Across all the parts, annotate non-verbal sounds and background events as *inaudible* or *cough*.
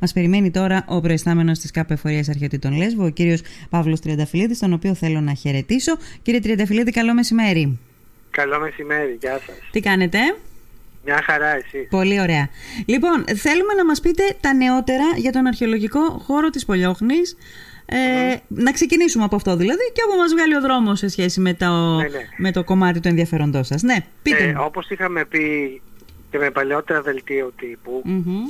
Μας περιμένει τώρα ο προϊστάμενος της ΚΑΠ Εφορίας Αρχαιοτήτων Λέσβου, ο κύριος Παύλος Τριανταφυλλίδης, τον οποίο θέλω να χαιρετήσω. Κύριε Τριανταφυλλίδη, καλό μεσημέρι. Καλό μεσημέρι, γεια σας. Τι κάνετε, Μια χαρά, εσύ. Πολύ ωραία. Λοιπόν, θέλουμε να μας πείτε τα νεότερα για τον αρχαιολογικό χώρο της Πολιόχνης. Ε, Να ξεκινήσουμε από αυτό δηλαδή και όπου μας βγάλει ο δρόμος σε σχέση με το, Ναι, ναι. με το κομμάτι του ενδιαφέροντός σας. Ναι, πείτε Ε, μου. όπως είχαμε πει και με παλαιότερα δελτίο τύπου, Μμμ.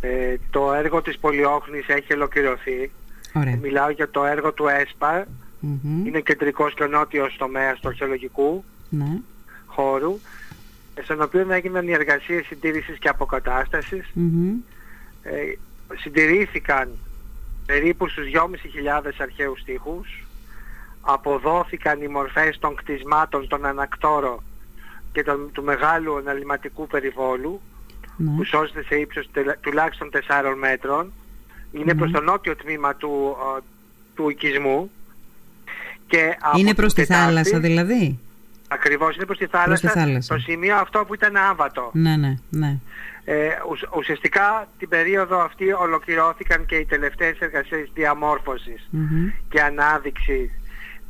Ε, το έργο της Πολιόχνης έχει ολοκληρωθεί. Ωραία. Μιλάω για το έργο του ΕΣΠΑ, Μμμ. είναι κεντρικός και ο νότιος τομέας του αρχαιολογικού Ναι. χώρου, ε, στον οποίο έγιναν οι εργασίες συντήρησης και αποκατάστασης. Μμμ. Ε, συντηρήθηκαν περίπου στους 2.500 αρχαίους τείχους, αποδόθηκαν οι μορφές των κτισμάτων, των ανακτόρων και των, του μεγάλου αναλυματικού περιβόλου, Ναι. που σώζεται σε ύψος τελα- τουλάχιστον 4 μέτρων. Είναι προς το νότιο τμήμα του, ε, του οικισμού. Και από Είναι την προς τη Τετάρτη- θάλασσα δηλαδή; Ακριβώς, είναι προς τη Προς τη θάλασσα, θάλασσα. το σημείο αυτό που ήταν άβατο. Ναι, ναι, ναι. Ε, ουσ- ουσιαστικά την περίοδο αυτή ολοκληρώθηκαν και οι τελευταίες εργασίες διαμόρφωσης Μμμ. και ανάδειξη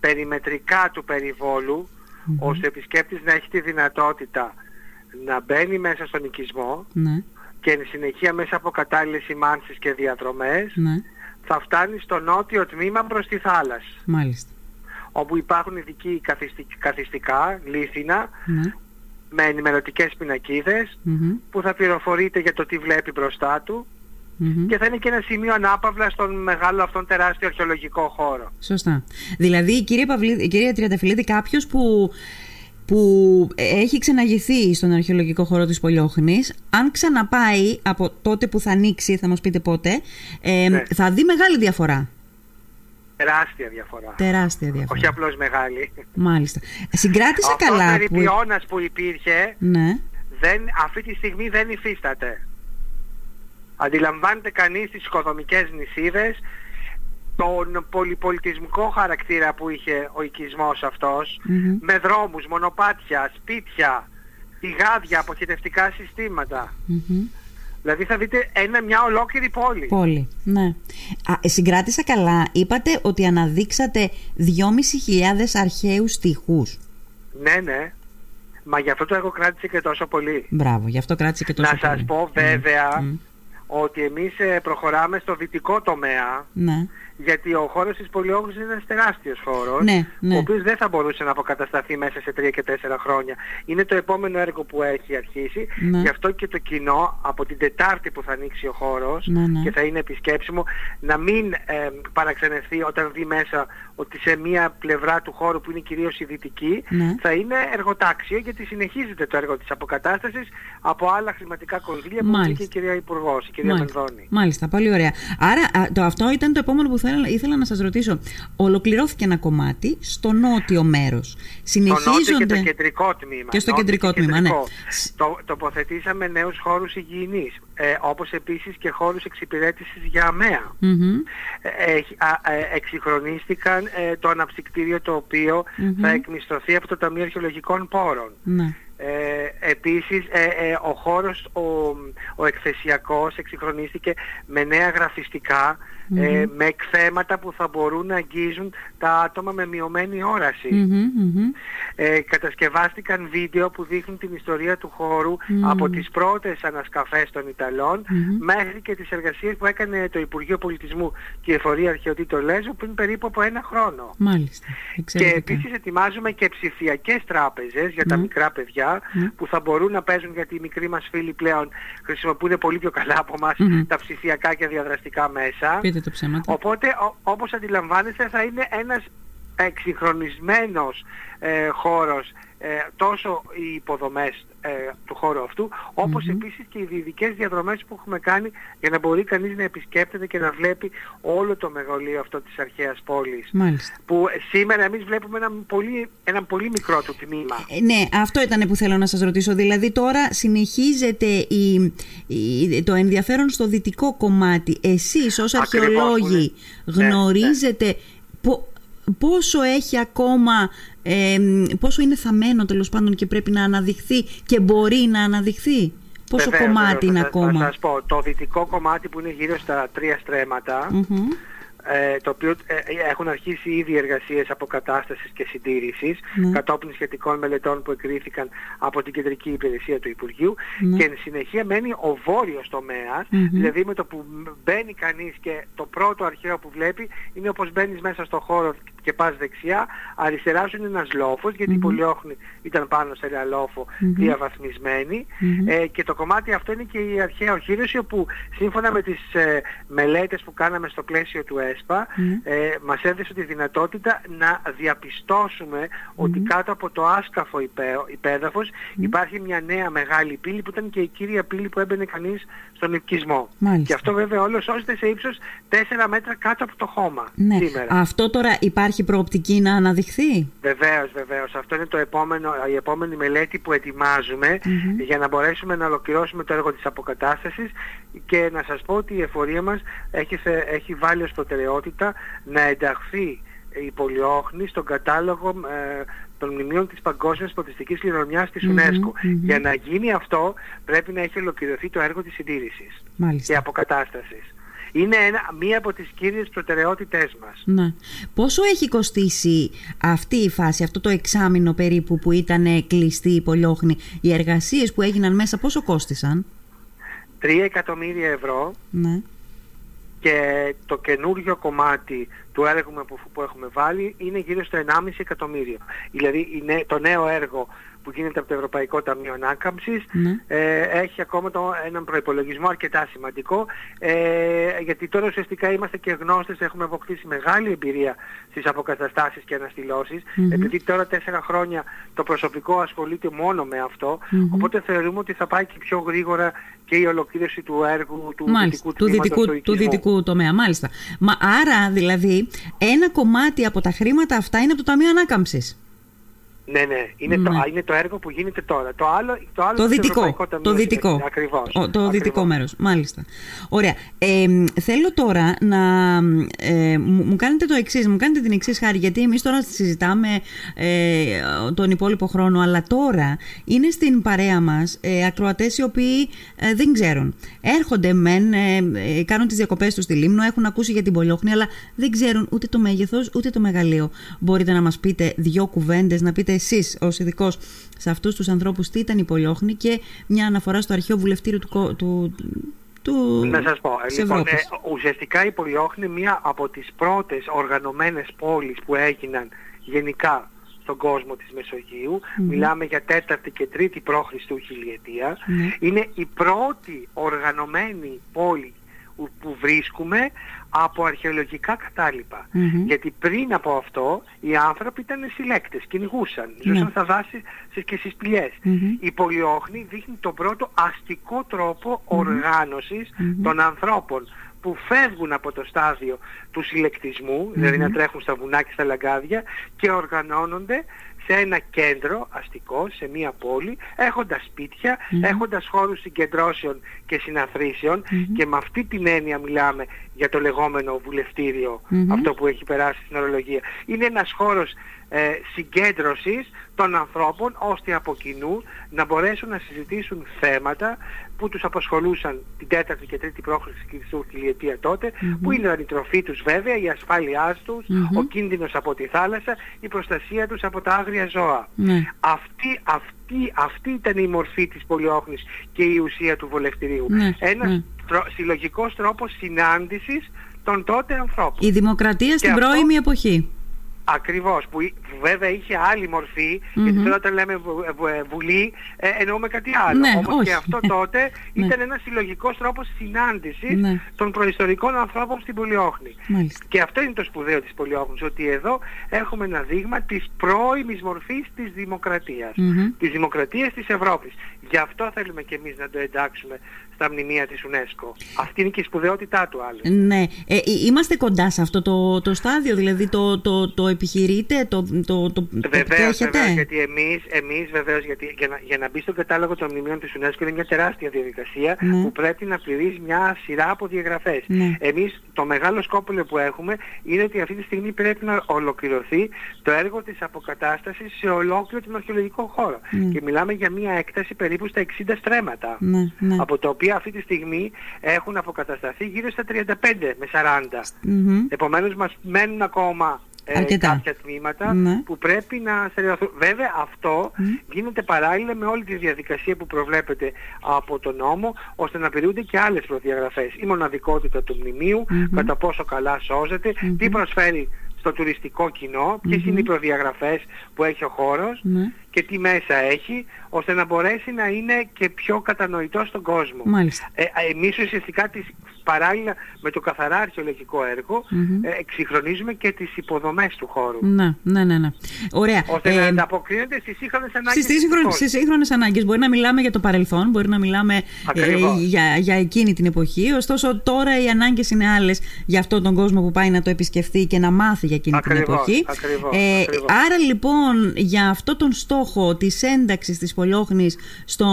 περιμετρικά του περιβόλου ώστε ο επισκέπτης να έχει τη δυνατότητα να μπαίνει μέσα στον οικισμό Ναι, και εν συνεχεία μέσα από κατάλληλες σημάνσεις και διαδρομές ναι. θα φτάνει στο νότιο τμήμα προς τη θάλασσα Μάλιστα. όπου υπάρχουν ειδικοί καθιστι- καθιστικά, λίθινα Ναι. με ενημερωτικές πινακίδες Μμμ. που θα πληροφορείται για το τι βλέπει μπροστά του Μμμ. και θα είναι και ένα σημείο ανάπαυλα στον μεγάλο αυτόν τεράστιο αρχαιολογικό χώρο. Σωστά. Δηλαδή, κύριε, Παυλίδη, κύριε Τριανταφυλλίδη, κάποιος που, που έχει ξεναγηθεί στον αρχαιολογικό χώρο της Πολιόχνης, αν ξαναπάει από τότε που θα ανοίξει, θα μας πείτε πότε, ε, Ναι. θα δει μεγάλη διαφορά. Τεράστια διαφορά. Τεράστια διαφορά. Όχι απλώς μεγάλη. Μάλιστα. Συγκράτησα Αυτός καλά. ο Που... περιποιώνας που υπήρχε Ναι. δεν, αυτή τη στιγμή δεν υφίσταται. Αντιλαμβάνεται κανείς τις οικοδομικές νησίδες, τον πολυπολιτισμικό χαρακτήρα που είχε ο οικισμός αυτός, Μμμ. με δρόμους, μονοπάτια, σπίτια, πηγάδια, αποχετευτικά συστήματα. Μμμ. Δηλαδή θα δείτε ένα, μια ολόκληρη πόλη. Πόλη. Ναι. Α, ε, συγκράτησα καλά. Είπατε ότι αναδείξατε 2.500 αρχαίους στοιχούς. Ναι, ναι. Μα γι' αυτό το έργο κράτησε και τόσο πολύ. Μπράβο, γι' αυτό κράτησε και τόσο Να σας πολύ. πω βέβαια Μμ. ότι εμείς ε, προχωράμε στο δυτικό τομέα Ναι. Γιατί ο χώρος της Πολιόγνωσης είναι ένας τεράστιος χώρος Ναι, ναι. ο οποίος δεν θα μπορούσε να αποκατασταθεί μέσα σε τρία και τέσσερα χρόνια. Είναι το επόμενο έργο που έχει αρχίσει Ναι. γι' αυτό και το κοινό από την Τετάρτη που θα ανοίξει ο χώρος Ναι, ναι. και θα είναι επισκέψιμο να μην ε, παραξενευτεί όταν δει μέσα ότι σε μία πλευρά του χώρου που είναι κυρίως η δυτική Ναι. θα είναι εργοτάξιο γιατί συνεχίζεται το έργο της αποκατάστασης από άλλα χρηματικά κονδύλια που Μάλιστα. είχε η κυρία Υπουργός, η κυρία Μάλιστα. Μενδώνη. Μάλιστα, πολύ ωραία. Άρα, α, το, αυτό ήταν το επόμενο που ήθελα, ήθελα να σας ρωτήσω. Ολοκληρώθηκε ένα κομμάτι στο νότιο μέρος. Στο νότιο Συνεχίζονται... και το κεντρικό τμήμα. Και στο Νότιο κεντρικό τμήμα, ναι. Το, τοποθετήσαμε νέους χώρους υγιεινής, ε, όπως επίσης και χώρους εξυπηρέτησης για αμαία. Μμμ. Ε, έχει- α, ε, εξυγχρονίστηκαν ε, το αναψυκτήριο το οποιο Μμμ. θα εκμισθωθεί από το Ταμείο Αρχαιολογικών Πόρων. Ναι. Ε, επίσης ε, ε, ο χώρος ο, ο εκθεσιακός εξυγχρονίστηκε με νέα γραφιστικά ε, με εκθέματα που θα μπορούν να αγγίζουν τα άτομα με μειωμένη όραση. Μμμ, μμμ. Ε, κατασκευάστηκαν βίντεο που δείχνουν την ιστορία του χώρου από τις πρώτες ανασκαφές των Ιταλών μέχρι και τις εργασίες που έκανε το Υπουργείο Πολιτισμού και η Εφορία Αρχαιοτήτων Λέσβου πριν περίπου από ένα χρόνο. Μάλιστα. Και Εξαιρετικά. επίσης ετοιμάζουμε και ψηφιακές τράπεζες για τα μικρά παιδιά που θα μπορούν να παίζουν γιατί οι μικροί μας φίλοι πλέον χρησιμοποιούν πολύ πιο καλά από εμάς τα ψηφιακά και διαδραστικά μέσα. Πείτε το ψέματα. Οπότε ο, όπως αντιλαμβάνεστε θα είναι ένας εξυγχρονισμένος ε, χώρος ε, τόσο οι υποδομές ε, του χώρου αυτού όπως επίσης και οι ειδικές διαδρομές που έχουμε κάνει για να μπορεί κανείς να επισκέπτεται και να βλέπει όλο το μεγαλείο αυτό της αρχαίας πόλης Μάλιστα. που σήμερα εμείς βλέπουμε ένα πολύ, ένα πολύ μικρό του τμήμα. Ε, Ναι, αυτό ήταν που θέλω να σας ρωτήσω. Δηλαδή τώρα συνεχίζεται η, η- το ενδιαφέρον στο δυτικό κομμάτι. Εσείς ως Ακριβώς, αρχαιολόγοι ναι. Ναι, γνωρίζετε πο- πόσο έχει ακόμα, ε, πόσο είναι θαμένο τέλος πάντων και πρέπει να αναδειχθεί και μπορεί να αναδειχθεί; Πόσο Βεβαίως, κομμάτι βεβαίως, είναι θα, ακόμα. Θα σας πω, το δυτικό κομμάτι που είναι γύρω στα τρία στρέμματα, Μμμ. Ε, το οποίο ε, έχουν αρχίσει ήδη εργασίες αποκατάστασης και συντήρησης Ναι. κατόπιν σχετικών μελετών που εκκρίθηκαν από την Κεντρική Υπηρεσία του Υπουργείου Ναι. και εν συνεχεία μένει ο βόρειος τομέας, Μμμ. δηλαδή με το που μπαίνει κανείς και το πρώτο αρχαίο που βλέπει είναι όπως μπαίνεις μέσα στο χώρο και πας δεξιά, αριστεράς σου είναι ένας λόφος, γιατί η Πολυόχνη ήταν πάνω σε ένα λόφο Μμμ. διαβαθμισμένη Μμμ. ε, και το κομμάτι αυτό είναι και η αρχαία οχύρωση όπου σύμφωνα με τις ε, μελέτες που κάναμε στο πλαίσιο του ΕΣΠΑ Ναι. ε, μας έδωσε τη δυνατότητα να διαπιστώσουμε ότι κάτω από το άσκαφο υπέ, υπέδαφος υπάρχει μια νέα μεγάλη πύλη που ήταν και η κύρια πύλη που έμπαινε κανείς στον οικισμό. Μάλιστα. Και αυτό βέβαια όλος σώζεται σε ύψος 4 μέτρα κάτω από το χώμα Ναι. σήμερα. Αυτό τώρα υπάρχει προοπτική να αναδειχθεί; Βεβαίως, βεβαίως. Αυτό είναι το επόμενο, η επόμενη μελέτη που ετοιμάζουμε Μμμ. για να μπορέσουμε να ολοκληρώσουμε το έργο της αποκατάστασης και να σας πω ότι η εφορία μας έχει, θε- έχει βάλει ως προτεραιότητα να ενταχθεί η Πολυόχνη στον κατάλογο ε, των μνημείων της Παγκόσμιας Πολιτιστικής Κληρονομιάς της Μμμ, UNESCO. μμμ. Για να γίνει αυτό πρέπει να έχει ολοκληρωθεί το έργο της συντήρησης Μάλιστα. και αποκατάστασης. Είναι ένα, μία από τις κύριες προτεραιότητές μας. Ναι. Πόσο έχει κοστίσει αυτή η φάση, αυτό το εξάμεινο περίπου που ήταν κλειστή η Πολιόχνη, οι εργασίες που έγιναν μέσα πόσο κόστησαν; 3 εκατομμύρια ευρώ Ναι. Και το καινούριο κομμάτι του έργου που, που έχουμε βάλει είναι γύρω στο 1,5 εκατομμύριο. Δηλαδή είναι το νέο έργο που γίνεται από το Ευρωπαϊκό Ταμείο Ανάκαμψης Ναι. ε, έχει ακόμα το, έναν προϋπολογισμό αρκετά σημαντικό ε, γιατί τώρα ουσιαστικά είμαστε και γνώστες, έχουμε αποκτήσει μεγάλη εμπειρία στις αποκαταστάσεις και αναστηλώσεις Μμμ. επειδή τώρα τέσσερα χρόνια το προσωπικό ασχολείται μόνο με αυτό Μμμ. οπότε θεωρούμε ότι θα πάει και πιο γρήγορα και η ολοκλήρωση του έργου του Μάλιστα, δυτικού του τμήματος δυτικού, του του οικισμού. δυτικού τομέα, μάλιστα. Μα, άρα δηλαδή ένα κομμάτι από τα χρήματα αυτά είναι από το Ταμείο Ανάκαμψης. Ναι, ναι. Είναι, Ναι. Το, α, είναι το έργο που γίνεται τώρα. Το άλλο, το άλλο Το είναι δυτικό. Ευρωπαϊκό Ταμείο Το δυτικό. Συνοχής. Ακριβώς. Ο- το Ακριβώς. δυτικό μέρος, μάλιστα. Ωραία. Ε, μ, θέλω τώρα να ε, μου, μου κάνετε το εξής, μου κάνετε την εξής χάρη, γιατί εμείς τώρα συζητάμε ε, τον υπόλοιπο χρόνο, αλλά τώρα είναι στην παρέα μας ε, ακροατές οι οποίοι ε, δεν ξέρουν. Έρχονται μεν, ε, ε, κάνουν τις διακοπές τους στη Λίμνο, έχουν ακούσει για την Πολιόχνη, αλλά δεν ξέρουν ούτε το μέγεθος, ούτε το μεγαλείο. Μπορείτε να μας πείτε δύο κουβέντες, να πείτε εσείς ως ειδικός σε αυτούς τους ανθρώπους τι ήταν η Πολιόχνη και μια αναφορά στο αρχαίο βουλευτήριο του, κο- του, του, Να σας πω, της λοιπόν, Ευρώπης. ε, ουσιαστικά η Πολιόχνη είναι μία από τις πρώτες οργανωμένες πόλεις που έγιναν γενικά στον κόσμο της μεσογειου Μιλάμε για τέταρτη και τρίτη πρόχριστου χιλιετία. Ναι. Είναι η πρώτη οργανωμένη πόλη που- που βρίσκουμε από αρχαιολογικά κατάλοιπα. Μμμ. Γιατί πριν από αυτό οι άνθρωποι ήταν συλλέκτες, κυνηγούσαν, ζούσαν Ναι. στα δάση στις- και στις σπηλιές. Μμμ. Η Πολυόχνη δείχνει τον πρώτο αστικό τρόπο οργάνωσης των ανθρώπων που φεύγουν από το στάδιο του συλλεκτισμού, δηλαδή να τρέχουν στα βουνά και στα λαγκάδια και οργανώνονται σε ένα κέντρο αστικό, σε μία πόλη, έχοντας σπίτια, έχοντας χώρους συγκεντρώσεων και συναθρήσεων και με αυτή την έννοια μιλάμε για το λεγόμενο βουλευτήριο, Μμμ. αυτό που έχει περάσει στην ορολογία. Είναι ένας χώρος ε, συγκέντρωσης των ανθρώπων ώστε από κοινού να μπορέσουν να συζητήσουν θέματα που τους απασχολούσαν την τέταρτη και τρίτη πρόχρηση Χριστού χιλιετία τότε, που ήταν η τροφή τους βέβαια, η ασφάλειά τους, Μμμ. ο κίνδυνος από τη θάλασσα, η προστασία τους από τα άγρια ζώα. Ναι. Αυτή, αυτή, αυτή ήταν η μορφή της πολιόχνης και η ουσία του βολευτηρίου. Ναι, Ένας ναι. τρο- συλλογικός τρόπος συνάντησης των τότε ανθρώπων. Η δημοκρατία στην αυτό- πρώιμη εποχή. Ακριβώς, που εί- βέβαια είχε άλλη μορφή, Μμμ. γιατί τώρα όταν λέμε βου- βου- βουλή ε, εννοούμε κάτι άλλο. Ναι, Όμως όχι. και αυτό τότε *laughs* Ναι. ήταν ένας συλλογικός τρόπος συνάντησης Ναι. των προϊστορικών ανθρώπων στην Πολυόχνη. Μάλιστα. Και αυτό είναι το σπουδαίο της Πολυόχνης, ότι εδώ έχουμε ένα δείγμα της πρώιμης μορφής της δημοκρατίας. Μμμ. Της δημοκρατίας της Ευρώπης. Γι' αυτό θέλουμε και εμείς να το εντάξουμε στα μνημεία της UNESCO. Αυτή είναι και η σπουδαιότητά του άλλωστε. Ναι. Ε, είμαστε κοντά σε αυτό το, το στάδιο, δηλαδή το, το, το επιχειρείτε, το, το, το, βεβαίως, βεβαίως, γιατί εμείς, εμείς βεβαίως, γιατί για, να, για να μπει στο κατάλογο των μνημείων της UNESCO είναι μια τεράστια διαδικασία ναι. που πρέπει να πληρείς μια σειρά από διαγραφές. Ναι. Εμείς το μεγάλο σκόπουλο που έχουμε είναι ότι αυτή τη στιγμή πρέπει να ολοκληρωθεί το έργο της αποκατάστασης σε ολόκληρο τον αρχαιολογικό χώρο. Ναι. Και μιλάμε για μια έκταση περίπου στα 60 στρέμματα. Ναι, ναι. Από τα οποία αυτή τη στιγμή έχουν αποκατασταθεί γύρω στα 35 με 40. Mm-hmm. Επομένως μας μένουν ακόμα ε, κάποια τμήματα ναι. που πρέπει να στερεωθούν. Βέβαια αυτό γίνεται παράλληλα με όλη τη διαδικασία που προβλέπεται από τον νόμο ώστε να περιούνται και άλλες προδιαγραφές. Η μοναδικότητα του μνημείου, κατά πόσο καλά σώζεται, τι προσφέρει στο τουριστικό κοινό, ποιες είναι οι προδιαγραφές που έχει ο χώρος ναι. Και τι μέσα έχει, ώστε να μπορέσει να είναι και πιο κατανοητό στον κόσμο. Ε, εμείς ουσιαστικά τις, παράλληλα με το καθαρά αρχαιολογικό ε, εξυγχρονίζουμε και τις υποδομές του χώρου. Ναι, ναι, ναι. ναι. Ωραία. Ώστε ε, να ανταποκρίνονται στις σύγχρονες ανάγκες. Στις, σύγχρονες, στις σύγχρονες ανάγκες. Μπορεί να μιλάμε για το παρελθόν, μπορεί να μιλάμε ε, για, για εκείνη την εποχή, ωστόσο τώρα οι ανάγκες είναι άλλες για αυτόν τον κόσμο που πάει να το επισκεφθεί και να μάθει για εκείνη ακριβώς, την εποχή. Ακριβώς, ε, Άρα λοιπόν για αυτό τον στόχο της ένταξης της Πολιόχνης στο,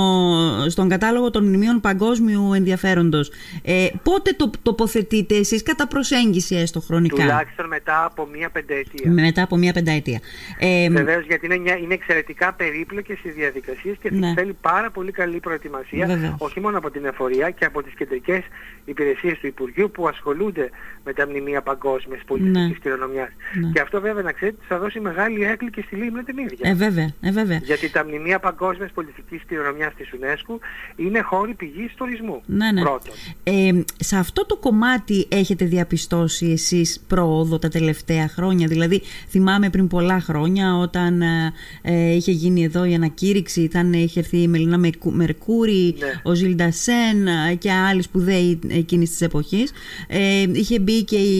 στον κατάλογο των μνημείων παγκόσμιου ενδιαφέροντος, ε, πότε το τοποθετείτε εσείς κατά προσέγγιση έστω χρονικά; Τουλάχιστον μετά από μία πενταετία. Μετά από μία πενταετία. Ε, Βεβαίως γιατί είναι, είναι εξαιρετικά περίπλοκες οι διαδικασίες και ναι. θέλει πάρα πολύ καλή προετοιμασία Βεβαίως. όχι μόνο από την εφορία και από τις κεντρικές υπηρεσίες του Υπουργείου που ασχολούνται με τα μνημεία παγκόσμιας πολιτικής ναι. κληρονομιάς. Ναι. Και αυτό βέβαια να ξέρετε θα δώσει μεγάλη έκκλη και στη Λίμνη την ίδια. Ε, βέβαια, ε, βέβαια. Γιατί τα μνημεία παγκόσμιας πολιτικής κληρονομιάς της UNESCO είναι χώροι πηγής τουρισμού. Ναι, ναι. Πρώτον. Ε, σε αυτό το κομμάτι έχετε διαπιστώσει εσείς πρόοδο τα τελευταία χρόνια; Δηλαδή θυμάμαι πριν πολλά χρόνια όταν ε, ε είχε γίνει εδώ η ανακήρυξη, ήταν, είχε έρθει η Μελίνα Μερκούρη, ναι. ο Ζιλντασέν ε, και άλλοι σπουδαίοι εκείνης της εποχής. Ε, είχε μπει και η,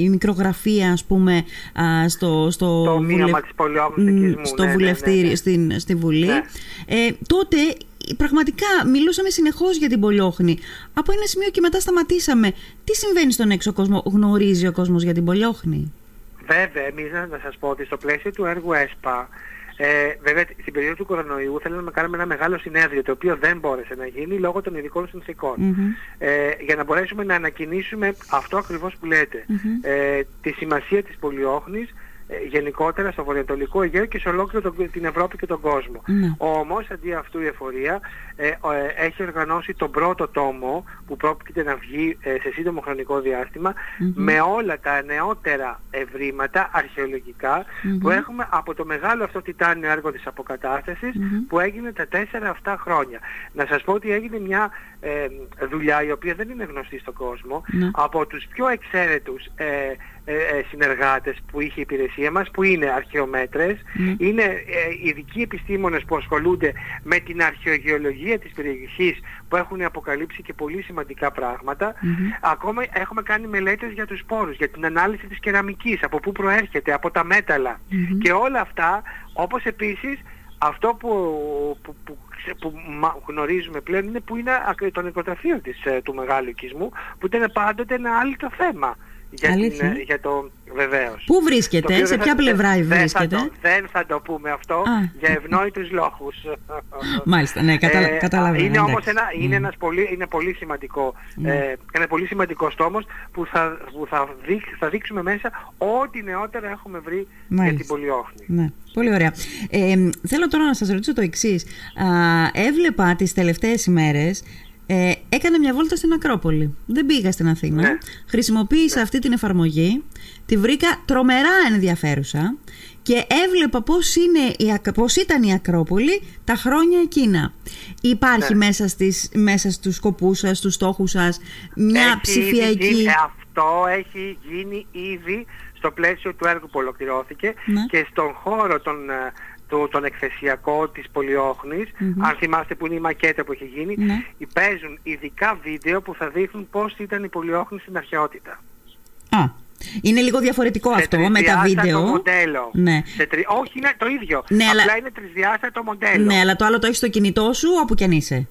η μικρογραφία ας πούμε στο, στο, το βουλε... στο ναι, ναι, βουλευτήριο, ναι, στην, στη Βουλή. Ε, τότε πραγματικά μιλούσαμε συνεχώς για την Πολιόχνη. Από ένα σημείο και μετά σταματήσαμε. Τι συμβαίνει στον έξω κόσμο, γνωρίζει ο κόσμος για την Πολιόχνη; Βέβαια, εμείς να σας πω ότι στο πλαίσιο του έργου ΕΣΠΑ ε, βέβαια, στην περίοδο του κορονοϊού θέλαμε να κάνουμε ένα μεγάλο συνέδριο, το οποίο δεν μπόρεσε να γίνει λόγω των ειδικών Ε, για να μπορέσουμε να ανακοινήσουμε αυτό ακριβώς που λέτε. Ε, τη σημασία της πολιόχνης ε, γενικότερα στο βορειοανατολικό Αιγαίο και σε ολόκληρο την Ευρώπη και τον κόσμο. Ναι. Όμως αντί αυτού η εφορία ε, ε, έχει οργανώσει τον πρώτο τόμο που πρόκειται να βγει ε, σε σύντομο χρονικό με όλα τα νεότερα ευρήματα που έχουμε από το μεγάλο αυτό τιτάνιο έργο της αποκατάστασης που έγινε τα τέσσερα αυτά χρόνια. Να σας πω ότι έγινε μια δουλειά η οποία δεν είναι γνωστή στον κόσμο ναι. από τους πιο εξαίρετους ε, ε, συνεργάτες που είχε η υπηρεσία μας που είναι αρχαιομέτρες, ναι. είναι ε, ειδικοί επιστήμονες που ασχολούνται με την αρχαιογεωλογία της περιοχής που έχουν αποκαλύψει και πολύ σημαντικά Ακόμα έχουμε κάνει μελέτες για τους σπόρους, για την ανάλυση της κεραμικής, από πού προέρχεται, από τα μέταλλα. Και όλα αυτά όπως επίσης αυτό που, που, που, που γνωρίζουμε πλέον είναι που είναι το νοικοταφείο της, του μεγάλου οικισμού που ήταν πάντοτε ένα άλλο θέμα για, την, για το βεβαίως. Πού βρίσκεται, σε ποια πλευρά δεν βρίσκεται. Θα το, δεν θα το πούμε αυτό Α. για ευνόητους λόγους. *laughs* Μάλιστα, ναι, καταλα, ε, καταλαβαίνω. Είναι όμως ένα, είναι ένας πολύ, είναι πολύ σημαντικό, ναι. ε, ένα πολύ σημαντικό στόμος που, θα, που θα, δείξ, θα δείξουμε μέσα ό,τι νεότερα έχουμε βρει Μάλιστα. για την πολιόχνη. Ναι. Πολύ ωραία. Ε, θέλω τώρα να σας ρωτήσω το εξής. έβλεπα τις τελευταίες ημέρες ε, έκανα μια βόλτα στην Ακρόπολη. Δεν πήγα στην Αθήνα. Ναι. Χρησιμοποίησα ναι. αυτή την εφαρμογή. Τη βρήκα τρομερά ενδιαφέρουσα και έβλεπα πώς, είναι η, πώς ήταν η Ακρόπολη τα χρόνια εκείνα. Υπάρχει ναι. μέσα, στις, μέσα στους σκοπούς σας, στους στόχους σας, μια έχει ψηφιακή... αυτό έχει γίνει ήδη στο πλαίσιο του έργου που ολοκληρώθηκε ναι. και στον χώρο των ε, το, τον εκθεσιακό της πολιοχνης αν θυμάστε που είναι η μακέτα που έχει γίνει, ναι. παίζουν ειδικά βίντεο που θα δείχνουν πώς ήταν η πολιόχνη στην αρχαιότητα. Α, είναι λίγο διαφορετικό αυτό με τα βίντεο. μοντέλο. Ναι. Σε τρι... Όχι, είναι το ίδιο. Ναι, Απλά αλλά... είναι τρισδιάστατο μοντέλο. Ναι, αλλά το άλλο το έχεις στο κινητό σου όπου κι αν είσαι.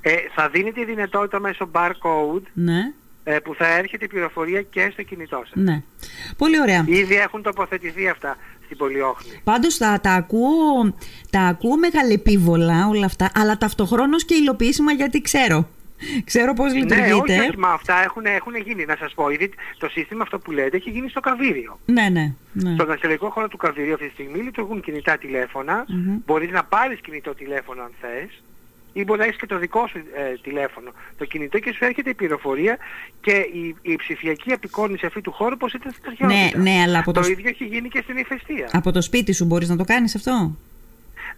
Ε, θα δίνει τη δυνατότητα μέσω barcode Ναι. ε, που θα έρχεται η πληροφορία και στο κινητό σας. Ναι. Πολύ ωραία. Ήδη έχουν τοποθετηθεί αυτά στην Πολυόχνη. Πάντως τα, τα, ακούω, τα ακούω μεγαλεπίβολα όλα αυτά, αλλά ταυτοχρόνως και υλοποιήσιμα γιατί ξέρω. Ξέρω πώς Ναι, λειτουργείτε. όχι, όχι, μα αυτά έχουν, έχουν γίνει. Να σας πω, ήδη το σύστημα αυτό που λέτε έχει γίνει στο Καβίριο. Ναι, ναι. ναι. Στον αρχαιολογικό χώρο του Καβίριου αυτή τη στιγμή λειτουργούν κινητά τηλέφωνα. Μμμ. Μπορείς να πάρεις κινητό τηλέφωνο αν θες ή μπορεί να έχεις και το δικό σου ε, τηλέφωνο το κινητό και σου έρχεται η πληροφορία και η, η ψηφιακή απεικόνηση αυτή του χώρου πως ήταν στην αρχαιότητα. Ναι, ναι, αλλά από το το, ίδιο έχει γίνει και στην ηφαιστεία. από το σπίτι σου μπορείς να το κάνεις αυτό;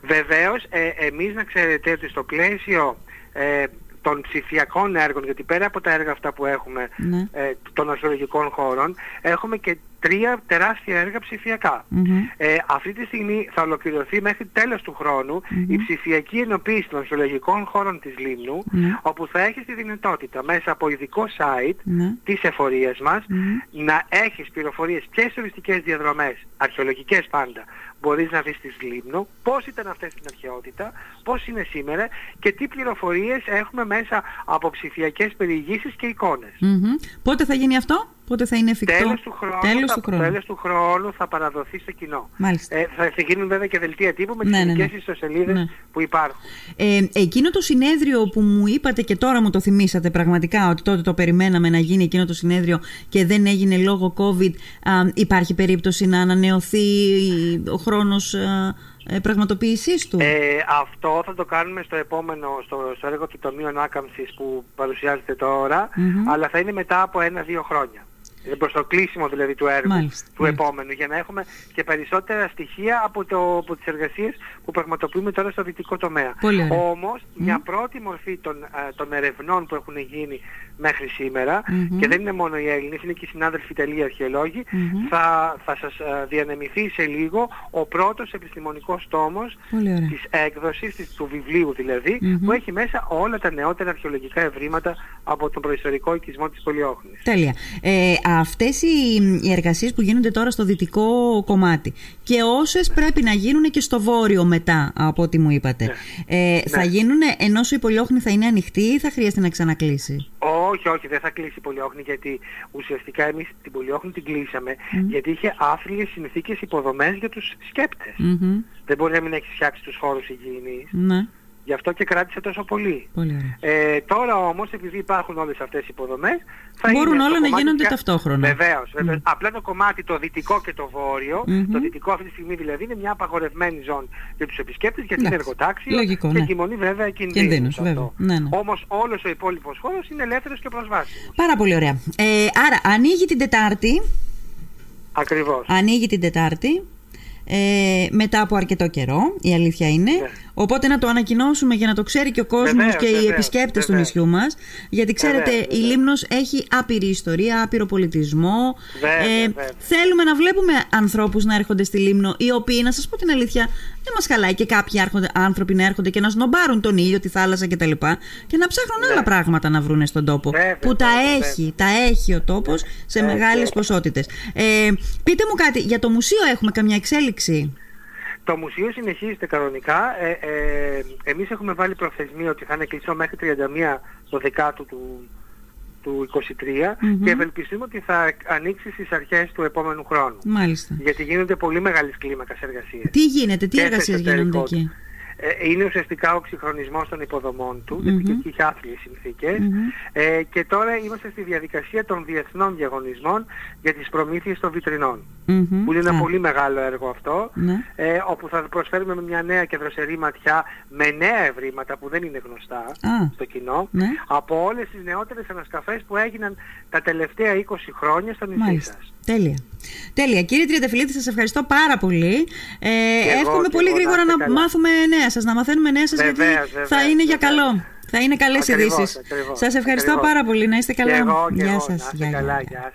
Βεβαίως, ε, εμείς να ξέρετε ότι στο πλαίσιο ε, των ψηφιακών έργων, γιατί πέρα από τα έργα αυτά που έχουμε Ναι. ε, των αρχαιολογικών χώρων, έχουμε και τρία τεράστια έργα ψηφιακά. Μμμ. Ε, αυτή τη στιγμή θα ολοκληρωθεί μέχρι τέλος του χρόνου η ψηφιακή ενοποίηση των αρχαιολογικών χώρων της Λίμνου, Ναι. όπου θα έχεις τη δυνατότητα μέσα από ειδικό site Ναι. της εφορίας μας Μμμ. να έχεις πληροφορίες και σε τουριστικές διαδρομές, αρχαιολογικές πάντα, μπορείς να δεις τη Λίμνο, πώς ήταν αυτές στην αρχαιότητα, πώς είναι σήμερα και τι πληροφορίες έχουμε μέσα από ψηφιακές περιηγήσεις και εικόνες. Μμμ. Πότε θα γίνει αυτό, πότε θα είναι εφικτό; Τέλος του χρόνου, Τέλος θα, του χρόνου. τέλος του χρόνου θα παραδοθεί στο κοινό. Μάλιστα. Ε, θα, θα γίνουν βέβαια και δελτία τύπου με τις Ναι, ναι, ναι. ειδικές ιστοσελίδες Ναι. που υπάρχουν. Ε, εκείνο το συνέδριο που μου είπατε και τώρα μου το θυμήσατε πραγματικά ότι τότε το περιμέναμε να γίνει εκείνο το συνέδριο και δεν έγινε λόγω COVID α, υπάρχει περίπτωση να ανανεωθεί ο χρόνος α, ε, πραγματοποίησής του; Ε, αυτό θα το κάνουμε στο επόμενο, στο, στο έργο του Τομείου Ανάκαμψης που παρουσιάζεται τώρα, Μμμ. αλλά θα είναι μετά από ένα-δύο χρόνια. Ε, Προς το κλείσιμο δηλαδή του έργου Μάλιστα, του μάλιστα. επόμενου, για να έχουμε και περισσότερα στοιχεία από, το, από τις εργασίες που πραγματοποιούμε τώρα στο δυτικό τομέα. Πολύ ωραία. Όμως, μια πρώτη μορφή των, ε, των ερευνών που έχουν γίνει μέχρι σήμερα, Μμμ. και δεν είναι μόνο οι Έλληνες, είναι και οι συνάδελφοι Ιταλοί αρχαιολόγοι, Μμμ. θα, θα σας ε, διανεμηθεί σε λίγο ο πρώτος επιστημονικός τόμος Πολύ ωραία. της έκδοσης της, του βιβλίου δηλαδή Μμμ. που έχει μέσα όλα τα νεότερα αρχαιολογικά ευρήματα από τον προϊστορικό οικισμό της Πολυόχνης. Τέλεια. Ε, αυτές οι, οι εργασίες που γίνονται τώρα στο δυτικό κομμάτι και όσες πρέπει να γίνουν και στο βόρειο μετά από ό,τι μου είπατε. Ναι. Ε, Θα Ναι. γίνουν ενώ η πολιόχνη θα είναι ανοιχτή ή θα χρειάζεται να ξανακλείσει; Όχι, όχι, δεν θα κλείσει η Πολυόχνη γιατί ουσιαστικά εμείς την Πολυόχνη την κλείσαμε Μμ. γιατί είχε άθλιες συνθήκες υποδομές για τους σκέπτες. Μμμ. Δεν μπορεί να μην έχεις φτιάξει τους χώρους υγιεινής. Ναι, Γι' αυτό και κράτησε τόσο πολύ. πολύ ωραία. Ε, τώρα όμως, επειδή υπάρχουν όλες αυτές οι υποδομές, θα Μπορούν είναι όλα το να κομμάτι γίνονται πια- ταυτόχρονα. Βεβαίως, βεβαίως. Απλά το κομμάτι το δυτικό και το βόρειο, Μμμ. το δυτικό αυτή τη στιγμή δηλαδή είναι μια απαγορευμένη ζώνη για τους επισκέπτες γιατί είναι Εντάξει. εργοτάξιο Λογικό, και ναι. εγκυμονεί βέβαια κινδύνους. Κινδύνους, αυτό. βέβαια. Ναι, ναι. Όμως όλος ο υπόλοιπος χώρος είναι ελεύθερος και προσβάσιμος. Πάρα πολύ ωραία. Ε, άρα ανοίγει την Τετάρτη, Ακριβώς. ανοίγει την Τετάρτη ε, μετά από αρκετό καιρό, η αλήθεια είναι. Ναι. Οπότε να το ανακοινώσουμε για να το ξέρει και ο κόσμος Βεβαίως, και οι βεβαίως, επισκέπτες του βεβαίως. νησιού μας. Γιατί ξέρετε, Βεβαίως, η βεβαίως. Λίμνος έχει άπειρη ιστορία, άπειρο πολιτισμό. Βέβαια, Ε, βέβαια. θέλουμε να βλέπουμε ανθρώπους να έρχονται στη Λίμνο, οι οποίοι, να σας πω την αλήθεια, δεν μας χαλάει και κάποιοι άρχονται, άνθρωποι να έρχονται και να σνομπάρουν τον ήλιο, τη θάλασσα κτλ. Και να ψάχνουν Ναι. άλλα πράγματα να βρούνε στον τόπο. Βέβαια, που τα βέβαια, έχει, τα έχει ο τόπος σε Έτσι, μεγάλες έτσι. ποσότητες. Ε, πείτε μου κάτι, για το μουσείο έχουμε καμιά εξέλιξη; Το μουσείο συνεχίζεται κανονικά. Ε, ε, εμείς έχουμε βάλει προθεσμία ότι θα είναι κλειστό μέχρι 31 το δεκάτου του, του 23 Μμμ. και ευελπιστούμε ότι θα ανοίξει στις αρχές του επόμενου χρόνου. Μάλιστα. Γιατί γίνονται πολύ μεγάλες κλίμακας εργασίες. Τι γίνεται, τι Και εργασίες σε γίνονται εσωτερικό εκεί. Του. Ε, είναι ουσιαστικά ο εξυγχρονισμός των υποδομών του, γιατί Μμμ. και εκεί είχε άθλιες συνθήκες. Μμμ. Ε, και τώρα είμαστε στη διαδικασία των διεθνών διαγωνισμών για τις προμήθειες των βιτρινών. Μμμ. Που είναι ένα Α, πολύ μεγάλο έργο αυτό, Ναι. ε, όπου θα προσφέρουμε με μια νέα και δροσερή ματιά με νέα ευρήματα που δεν είναι γνωστά Α. στο κοινό, Ναι. από όλες τις νεότερες ανασκαφές που έγιναν τα τελευταία 20 χρόνια στο νησί Μάλιστα. σας. Τέλεια. Τέλεια. Κύριε Τριανταφυλλίδη, σας ευχαριστώ πάρα πολύ. Ε, εγώ, εύχομαι και πολύ εγώ, να γρήγορα να, είστε καλά. μάθουμε νέα σας, να μαθαίνουμε νέα σας, γιατί Βεβαίως, θα βεβαίως, είναι για βεβαίως. καλό. Θα είναι καλές Ακριβώς, ειδήσεις. ακριβώς, Σας ευχαριστώ ακριβώς. πάρα πολύ. Να είστε καλά. Και εγώ, και Γεια εγώ. σας. Να είστε Γεια, γεια,